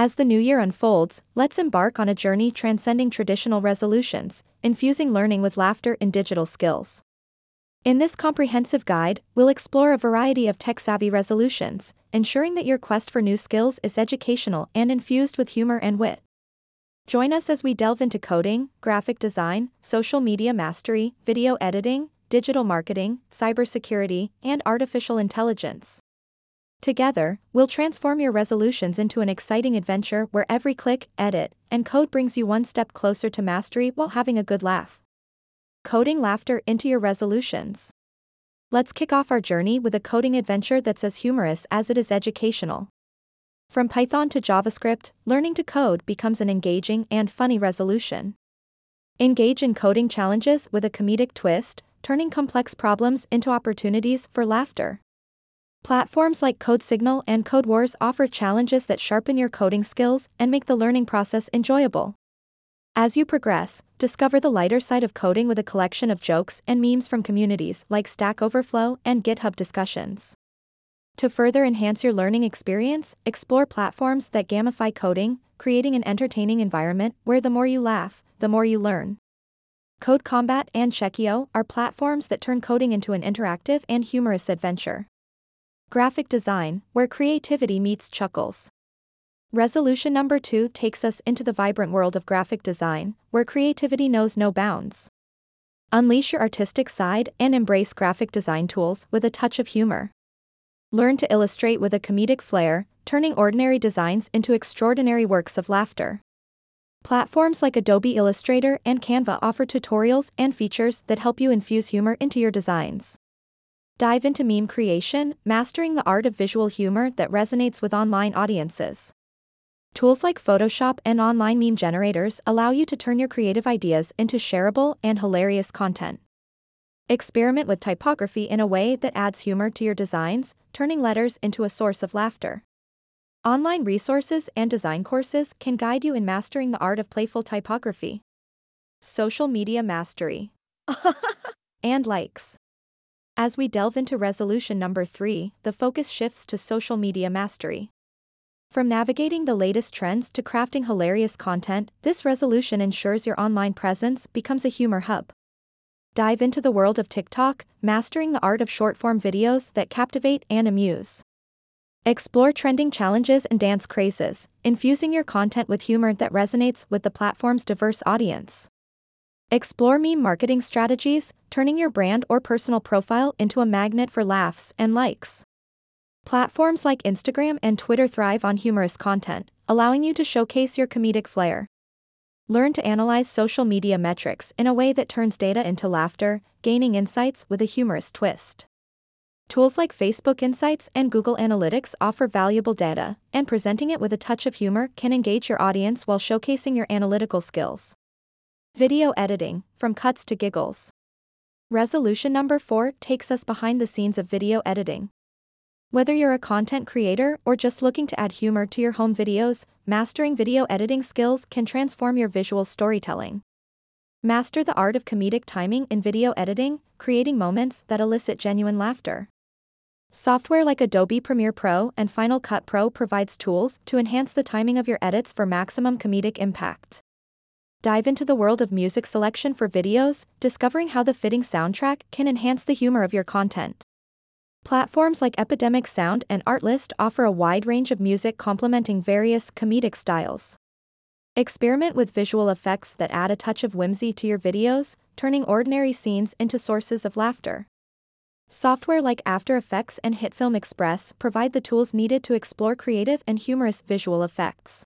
As the new year unfolds, let's embark on a journey transcending traditional resolutions, infusing learning with laughter in digital skills. In this comprehensive guide, we'll explore a variety of tech savvy resolutions, ensuring that your quest for new skills is educational and infused with humor and wit. Join us as we delve into coding, graphic design, social media mastery, video editing, digital marketing, cybersecurity, and artificial intelligence. Together, we'll transform your resolutions into an exciting adventure where every click, edit, and code brings you one step closer to mastery while having a good laugh. Coding laughter into your resolutions. Let's kick off our journey with a coding adventure that's as humorous as it is educational. From Python to JavaScript, learning to code becomes an engaging and funny resolution. Engage in coding challenges with a comedic twist, turning complex problems into opportunities for laughter. Platforms like CodeSignal and CodeWars offer challenges that sharpen your coding skills and make the learning process enjoyable. As you progress, discover the lighter side of coding with a collection of jokes and memes from communities like Stack Overflow and GitHub discussions. To further enhance your learning experience, explore platforms that gamify coding, creating an entertaining environment where the more you laugh, the more you learn. Code Combat and Checkio are platforms that turn coding into an interactive and humorous adventure. Graphic design, where creativity meets chuckles. Resolution number 2 takes us into the vibrant world of graphic design, where creativity knows no bounds. Unleash your artistic side and embrace graphic design tools with a touch of humor. Learn to illustrate with a comedic flair, turning ordinary designs into extraordinary works of laughter. Platforms like Adobe Illustrator and Canva offer tutorials and features that help you infuse humor into your designs. Dive into meme creation, mastering the art of visual humor that resonates with online audiences. Tools like Photoshop and online meme generators allow you to turn your creative ideas into shareable and hilarious content. Experiment with typography in a way that adds humor to your designs, turning letters into a source of laughter. Online resources and design courses can guide you in mastering the art of playful typography. Social media mastery. and likes. As we delve into resolution number 3, the focus shifts to social media mastery. From navigating the latest trends to crafting hilarious content, this resolution ensures your online presence becomes a humor hub. Dive into the world of TikTok, mastering the art of short form videos that captivate and amuse. Explore trending challenges and dance crazes, infusing your content with humor that resonates with the platform's diverse audience. Explore meme marketing strategies, turning your brand or personal profile into a magnet for laughs and likes. Platforms like Instagram and Twitter thrive on humorous content, allowing you to showcase your comedic flair. Learn to analyze social media metrics in a way that turns data into laughter, gaining insights with a humorous twist. Tools like Facebook Insights and Google Analytics offer valuable data, and presenting it with a touch of humor can engage your audience while showcasing your analytical skills. Video editing, from cuts to giggles. Resolution number 4 takes us behind the scenes of video editing. Whether you're a content creator or just looking to add humor to your home videos, mastering video editing skills can transform your visual storytelling. Master the art of comedic timing in video editing, creating moments that elicit genuine laughter. Software like Adobe Premiere Pro and Final Cut Pro provides tools to enhance the timing of your edits for maximum comedic impact. Dive into the world of music selection for videos, discovering how the fitting soundtrack can enhance the humor of your content. Platforms like Epidemic Sound and Artlist offer a wide range of music complementing various comedic styles. Experiment with visual effects that add a touch of whimsy to your videos, turning ordinary scenes into sources of laughter. Software like After Effects and HitFilm Express provide the tools needed to explore creative and humorous visual effects.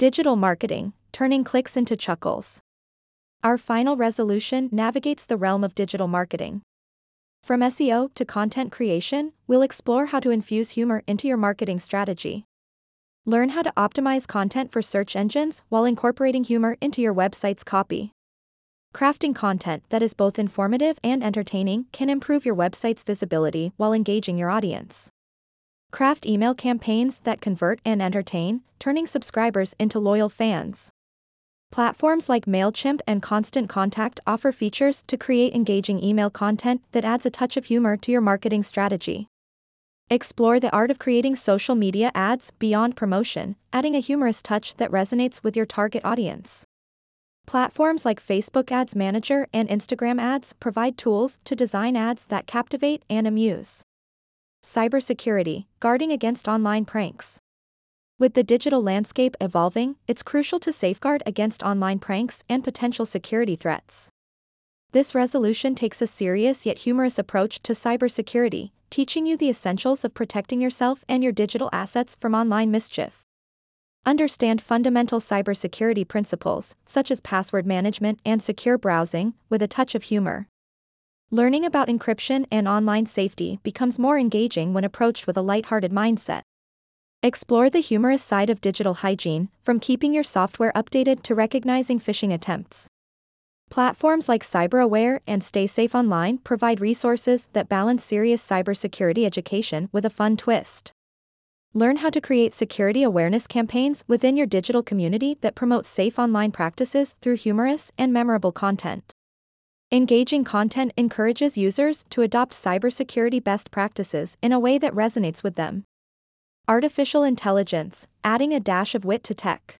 Digital marketing, turning clicks into chuckles. Our final resolution navigates the realm of digital marketing. From SEO to content creation, we'll explore how to infuse humor into your marketing strategy. Learn how to optimize content for search engines while incorporating humor into your website's copy. Crafting content that is both informative and entertaining can improve your website's visibility while engaging your audience. Craft email campaigns that convert and entertain, turning subscribers into loyal fans. Platforms like MailChimp and Constant Contact offer features to create engaging email content that adds a touch of humor to your marketing strategy. Explore the art of creating social media ads beyond promotion, adding a humorous touch that resonates with your target audience. Platforms like Facebook Ads Manager and Instagram Ads provide tools to design ads that captivate and amuse. Cybersecurity, guarding against online pranks. With the digital landscape evolving, it's crucial to safeguard against online pranks and potential security threats. This resolution takes a serious yet humorous approach to cybersecurity, teaching you the essentials of protecting yourself and your digital assets from online mischief. Understand fundamental cybersecurity principles, such as password management and secure browsing, with a touch of humor. Learning about encryption and online safety becomes more engaging when approached with a lighthearted mindset. Explore the humorous side of digital hygiene, from keeping your software updated to recognizing phishing attempts. Platforms like CyberAware and Stay Safe Online provide resources that balance serious cybersecurity education with a fun twist. Learn how to create security awareness campaigns within your digital community that promote safe online practices through humorous and memorable content. Engaging content encourages users to adopt cybersecurity best practices in a way that resonates with them. Artificial intelligence, adding a dash of wit to tech.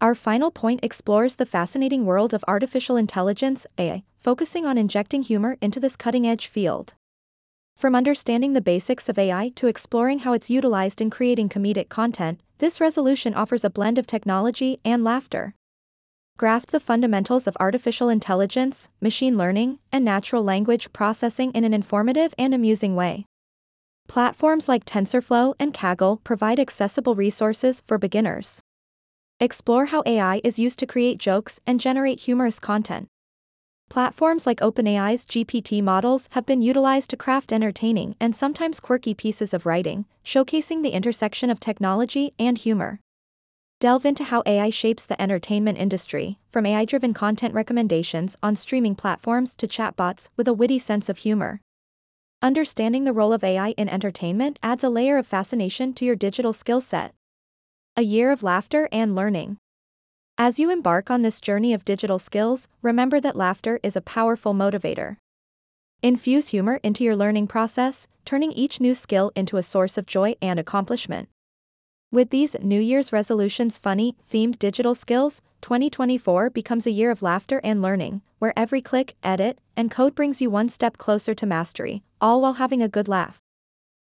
Our final point explores the fascinating world of artificial intelligence, AI, focusing on injecting humor into this cutting edge field. From understanding the basics of AI to exploring how it's utilized in creating comedic content, this resolution offers a blend of technology and laughter. Grasp the fundamentals of artificial intelligence, machine learning, and natural language processing in an informative and amusing way. Platforms like TensorFlow and Kaggle provide accessible resources for beginners. Explore how AI is used to create jokes and generate humorous content. Platforms like OpenAI's GPT models have been utilized to craft entertaining and sometimes quirky pieces of writing, showcasing the intersection of technology and humor. Delve into how AI shapes the entertainment industry, from AI driven content recommendations on streaming platforms to chatbots with a witty sense of humor. Understanding the role of AI in entertainment adds a layer of fascination to your digital skill set. A year of laughter and learning. As you embark on this journey of digital skills, remember that laughter is a powerful motivator. Infuse humor into your learning process, turning each new skill into a source of joy and accomplishment. With these New Year's resolutions funny, themed digital skills, 2024 becomes a year of laughter and learning, where every click, edit, and code brings you one step closer to mastery, all while having a good laugh.